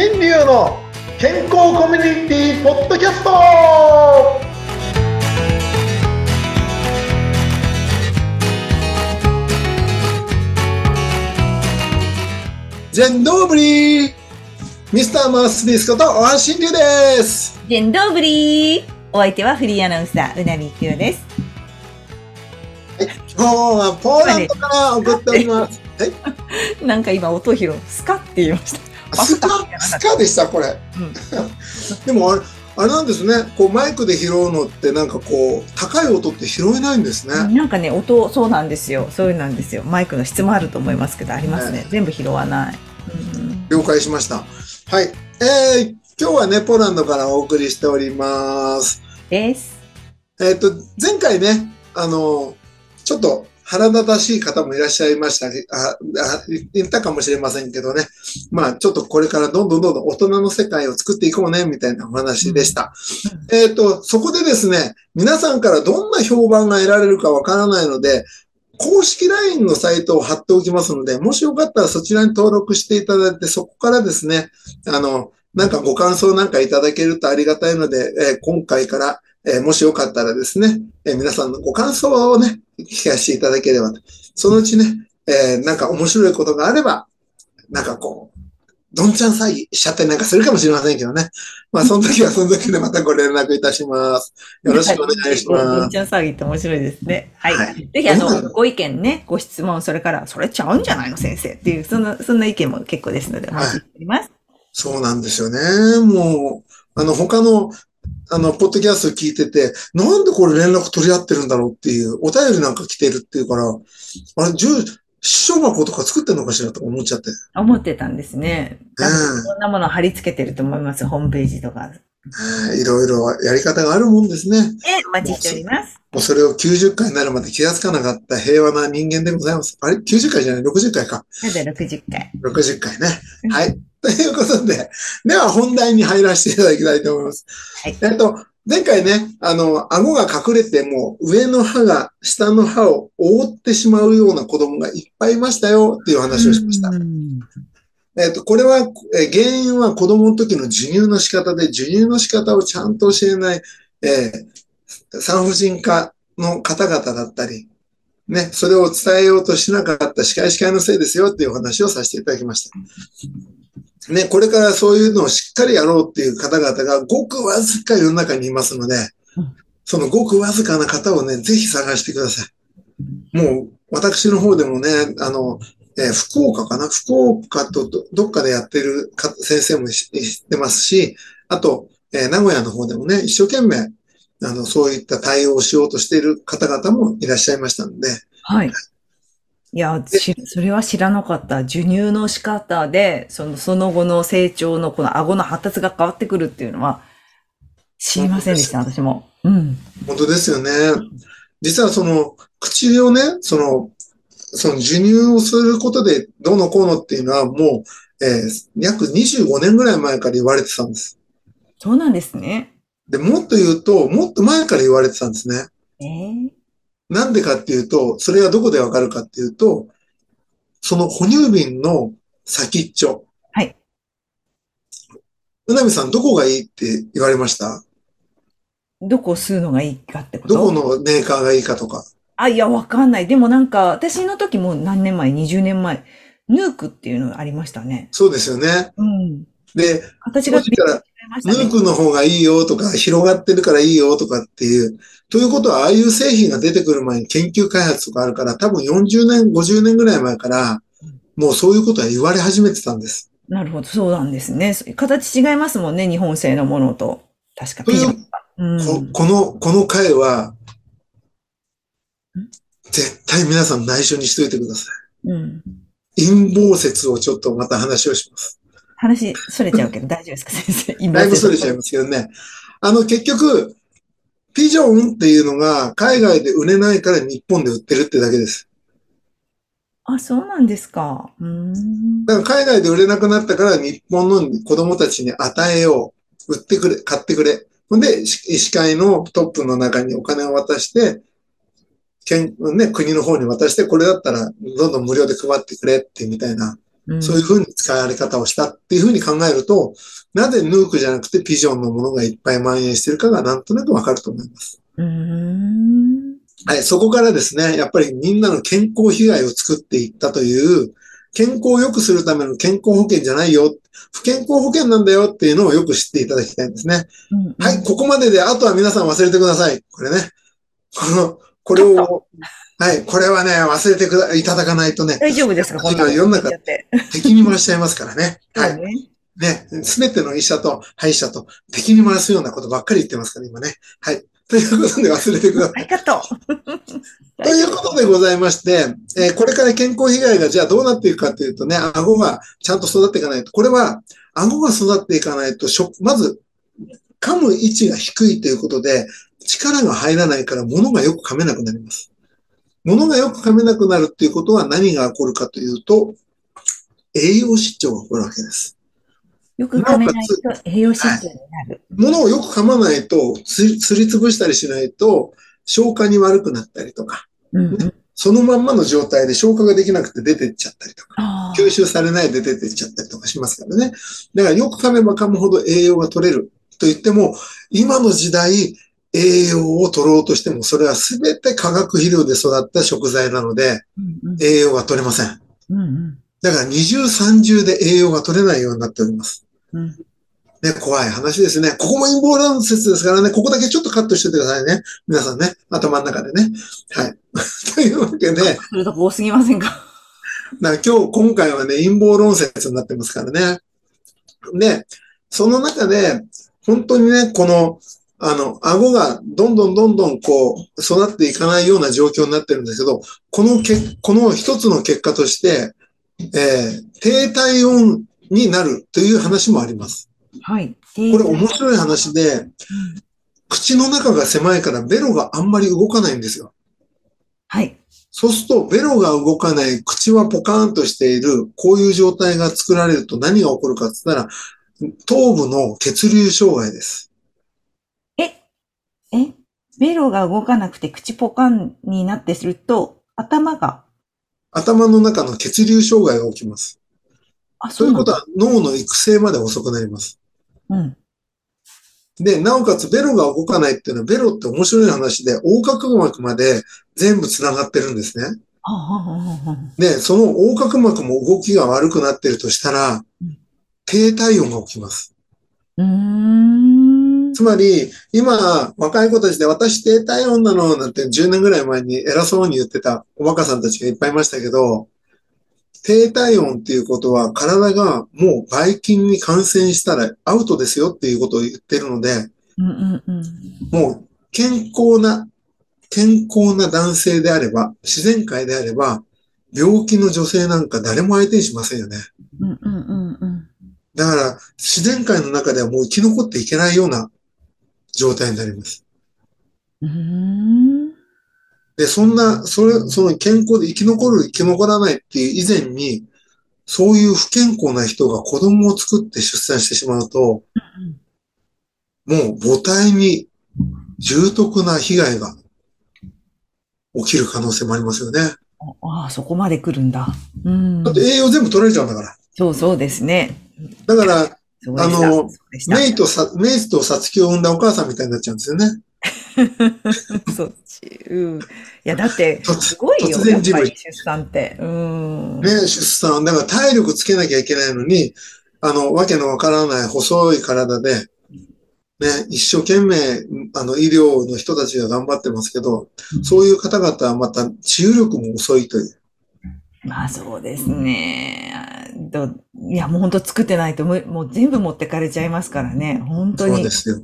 新流の健康コミュニティポッドキャスト。全ドーブリーミスターマースディスこと大橋新流です。ジェンドーブリーお相手はフリーアナウンサー、うなみきよです。今日はポーランドから送っております。は いなんか今音拾う、スカって言いました。スカスカでしたこれうん、でもあれあれなんですねこうマイクで拾うのってなんかこう高い音って拾えないんですね、なんかね、音、そうなんですよ。そういうなんですよ。マイクの質もあると思いますけど、ありますね。全部拾わない。うん了解しましたはいえー、今日はねポーランドからお送りしておりますです。えっ、と前回ねあのちょっと腹立たしい方もいらっしゃいましたけああ言ったかもしれませんけどね。まあちょっとこれからどんどんどんどん大人の世界を作っていこうねみたいなお話でした、えっ、とそこでですね皆さんからどんな評判が得られるかわからないので公式 LINE のサイトを貼っておきますので、もしよかったらそちらに登録していただいて、そこからですね、あの、なんかご感想なんかいただけるとありがたいので、えー今回から、えーもしよかったらですね、えー皆さんのご感想をね、聞かせていただければと。そのうちね、えーなんか面白いことがあれば、なんかこう、どんちゃん詐欺しちゃったりなんかするかもしれませんけどね。まあ、その時は その時でまたご連絡いたします。よろしくお願いしどます。んちゃん騒ぎって面白いですね。はい。はいぜひ、あの、ご意見ね、ご質問、それから、それちゃうんじゃないの先生っていう、そんな、そんな意見も結構ですので、お待ちしております。そうなんですよね。もう、あの、他の、あの、ポッドキャスト聞いてて、なんでこれ連絡取り合ってるんだろうっていう、お便りなんか来てるっていうから、あれ、住所箱とか作ってんのかしらとか思っちゃって。思ってたんですね。うんいろんなものを貼り付けてると思います。ホームページとか。えーいろいろやり方があるもんですね。え、お待ちしております。もうそれを90回になるまで気がつかなかった平和な人間でございます。あれ ?90 回じゃない ?60 回か。なので60回。60回ね。はい。ということで、では本題に入らせていただきたいと思います。はいえっと、前回ね、あの、顎が隠れても上の歯が下の歯を覆ってしまうような子供がいっぱいいましたよっていう話をしました。うんえっと、これは、えー原因は子供の時の授乳の仕方で、授乳の仕方をちゃんと教えない、えー産婦人科の方々だったり、ね、それを伝えようとしなかった歯科医師会のせいですよっていうお話をさせていただきました。ね、これからそういうのをしっかりやろうっていう方々がごくわずか世の中にいますので、そのごくわずかな方をね、ぜひ探してください。もう、私の方でもね、あの、えー福岡かな？福岡とどっかでやってるか先生も知ってますし、あと、えー名古屋の方でもね、一生懸命、あの、そういった対応をしようとしている方々もいらっしゃいましたので、はい。いや、しそれは知らなかった。授乳の仕方で、その、その後の成長のこの顎の発達が変わってくるっていうのは、知りませんでした、私も。うん。本当ですよね。実はその、口をね、その、その授乳をすることでどうのこうのっていうのはもう、えー約25年ぐらい前から言われてたんです。そうなんですね。で、もっと言うと、もっと前から言われてたんですね。えー、なんでかっていうと、それがどこでわかるかっていうと、その哺乳瓶の先っちょ。はい。うなみさん、どこがいいって言われました？どこを吸うのがいいかってこと？どこのメーカーがいいかとか。あ、いや、わかんない。でもなんか、私の時も何年前 ?20 年前。ヌークっていうのがありましたね。そうですよね。うん。で、形がからね。ヌークの方がいいよとか、広がってるからいいよとかっていう。ということは、ああいう製品が出てくる前に研究開発とかあるから、多分40年、50年ぐらい前から、もうそういうことは言われ始めてたんです。なるほど、そうなんですね。形違いますもんね、日本製のものと。確か、というん。ここの、この回はん、絶対皆さん内緒にしといてくださうん。い。陰謀説をちょっとまた話をします。話、それちゃうけど 大丈夫ですか、先生？今だいぶそれちゃいますけどね。あの、結局、ピジョンっていうのが海外で売れないから日本で売ってるってだけです。あ、そうなんですか。うーん。だから海外で売れなくなったから日本の子供たちに与えよう。売ってくれ、買ってくれ。ほんで、し医師会のトップの中にお金を渡して、県ね、国の方に渡して、これだったらどんどん無料で配ってくれってみたいな。うんそういうふうに使われ方をしたっていうふうに考えると、なぜヌークじゃなくてピジョンのものがいっぱい蔓延してるかがなんとなくわかると思います。はい、そこからですね、やっぱりみんなの健康被害を作っていったという、健康を良くするための健康保険じゃないよ、不健康保険なんだよっていうのをよく知っていただきたいんですね。うんはい、ここまでで、あとは皆さん忘れてください。これね。この、これを、はい、これはね、忘れてくだ、いただかないとね、大丈夫ですか？こんなこと世の中。敵に回しちゃいますからね。はい。ね。ね、すべての医者と歯医者と敵に回すようなことばっかり言ってますから、今ね。はい。ということで忘れてください。ありがとう。ということでございまして、えーこれから健康被害がじゃあどうなっていくかというとね、顎がちゃんと育っていかないと、これは顎が育っていかないと、食まず噛む位置が低いということで、力が入らないから物がよく噛めなくなります。物がよく噛めなくなるっていうことは何が起こるかというと、栄養失調が起こるわけです。よく噛めないと栄養失調になる。物をよく噛まないと、すりすりつぶしたりしないと、消化に悪くなったりとか、うんうん。そのまんまの状態で消化ができなくて出てっちゃったりとか、吸収されないで出てっちゃったりとかしますからね。だからよく噛めば噛むほど栄養が取れると言っても、今の時代、栄養を取ろうとしても、それは全て化学肥料で育った食材なので、うんうん栄養が取れません。うんうんだから二重三重で栄養が取れないようになっております。うんね、怖い話ですね。ここも陰謀論説ですからね、ここだけちょっとカットしててくださいね。皆さんね、頭の中でね。はい。というわけで、それとこ多すぎませんか？だから今日、今回はね、陰謀論説になってますからね。で、その中で、本当にね、この、あの、顎がどんどんどんどんこう、育っていかないような状況になってるんですけど、このけ、この一つの結果として、えー低体温になるという話もあります。はい。これ面白い話で、口の中が狭いからベロがあんまり動かないんですよ。はい。そうすると、ベロが動かない、口はポカーンとしている、こういう状態が作られると何が起こるかって言ったら、頭部の血流障害です。え、え、ベロが動かなくて口ポカンになってすると、頭が、頭の中の血流障害が起きます。あ、そう。ということは、脳の育成まで遅くなります。うん。で、なおかつベロが動かないっていうのは、ベロって面白い話で、横隔膜まで全部繋がってるんですね。で、その横隔膜も動きが悪くなってるとしたらうん、低体温が起きます。うーん。つまり、今、若い子たちで私低体温なのなんて10年ぐらい前に偉そうに言ってたおバカさんたちがいっぱいいましたけど、低体温っていうことは体がもうばい菌に感染したらアウトですよっていうことを言ってるので、うんうんうん。もう健康な、健康な男性であれば、自然界であれば、病気の女性なんか誰も相手にしませんよね。うんうんうんうん。だから、自然界の中ではもう生き残っていけないような状態になります。で、そんな、それ、その健康で生き残る、生き残らないっていう以前に、そういう不健康な人が子供を作って出産してしまうと、もう母体に重篤な被害が起きる可能性もありますよね。ああ、そこまで来るんだ。うんだっ。て栄養全部取られちゃうんだから。そうそうですね。だから、あのメイとさ、メイとサツキを産んだお母さんみたいになっちゃうんですよね。そっち。うん。いや、だって、突すごいよ、突然自分出産って。うん。ね、出産。だから体力つけなきゃいけないのに、あの、わけのわからない細い体で、ね、一生懸命、あの、医療の人たちが頑張ってますけど、そういう方々はまた治癒力も遅いという。まあそうですね。どいや、もう本当作ってないとむ、もう全部持ってかれちゃいますからね。本当にそうで。すよ。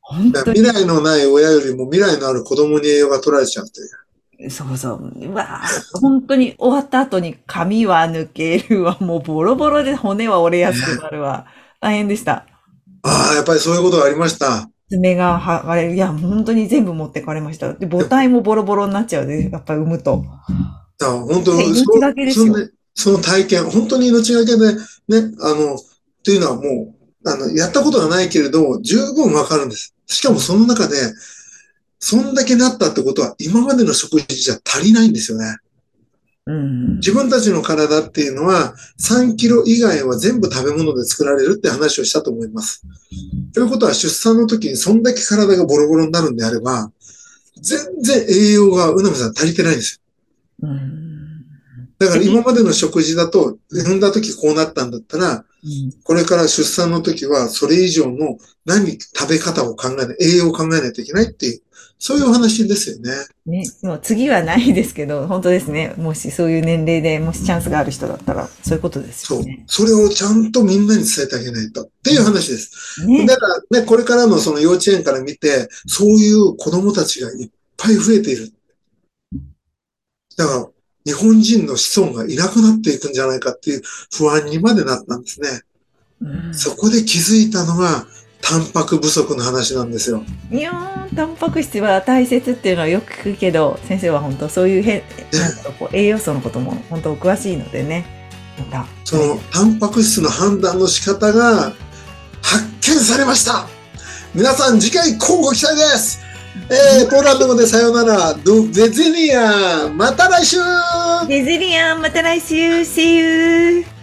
本当に。未来のない親よりも未来のある子供に栄養が取られちゃうという。そうそう。うわあ本当に終わった後に髪は抜けるわ。もうボロボロで骨は折れやすくなるわ。大変でした。ああ、やっぱりそういうことがありました。爪が剥がれる。いや、本当に全部持ってかれました。で、母体もボロボロになっちゃうで、やっぱり産むと。だから本当ねに、命がけですよそその体験、本当に命がけで、ね、あの、というのはもう、あの、やったことがないけれど、十分わかるんです。しかもその中で、そんだけなったってことは、今までの食事じゃ足りないんですよね。うん。自分たちの体っていうのは3キロ以外は全部食べ物で作られるって話をしたと思います。ということは出産の時にそんだけ体がボロボロになるんであれば、全然栄養がうなみさん足りてないんですよ。うん。だから今までの食事だと、産んだ時こうなったんだったら、これから出産の時はそれ以上の何食べ方を考えない、栄養を考えないといけないっていう、そういうお話ですよね。ね、もう次はないですけど、本当ですね。もしそういう年齢でもしチャンスがある人だったら、そういうことですそうよね。。それをちゃんとみんなに伝えてあげないと。っていう話です。ね。だからね、これからのその幼稚園から見て、そういう子供たちがいっぱい増えている。だから、日本人の子孫がいなくなっていくんじゃないかっていう不安にまでなったんですね。うんそこで気づいたのが、タンパク不足の話なんですよ。いやー、タンパク質は大切っていうのはよく聞くけど、先生は本当そういうへなんかこう栄養素のことも本当お詳しいのでね。また。そのタンパク質の判断の仕方が発見されました。皆さん次回交互期待です。えー、ポーランド語でさよなら、ドゥゼゼニアン、また来週ゼゼリアン、また来週 !See you!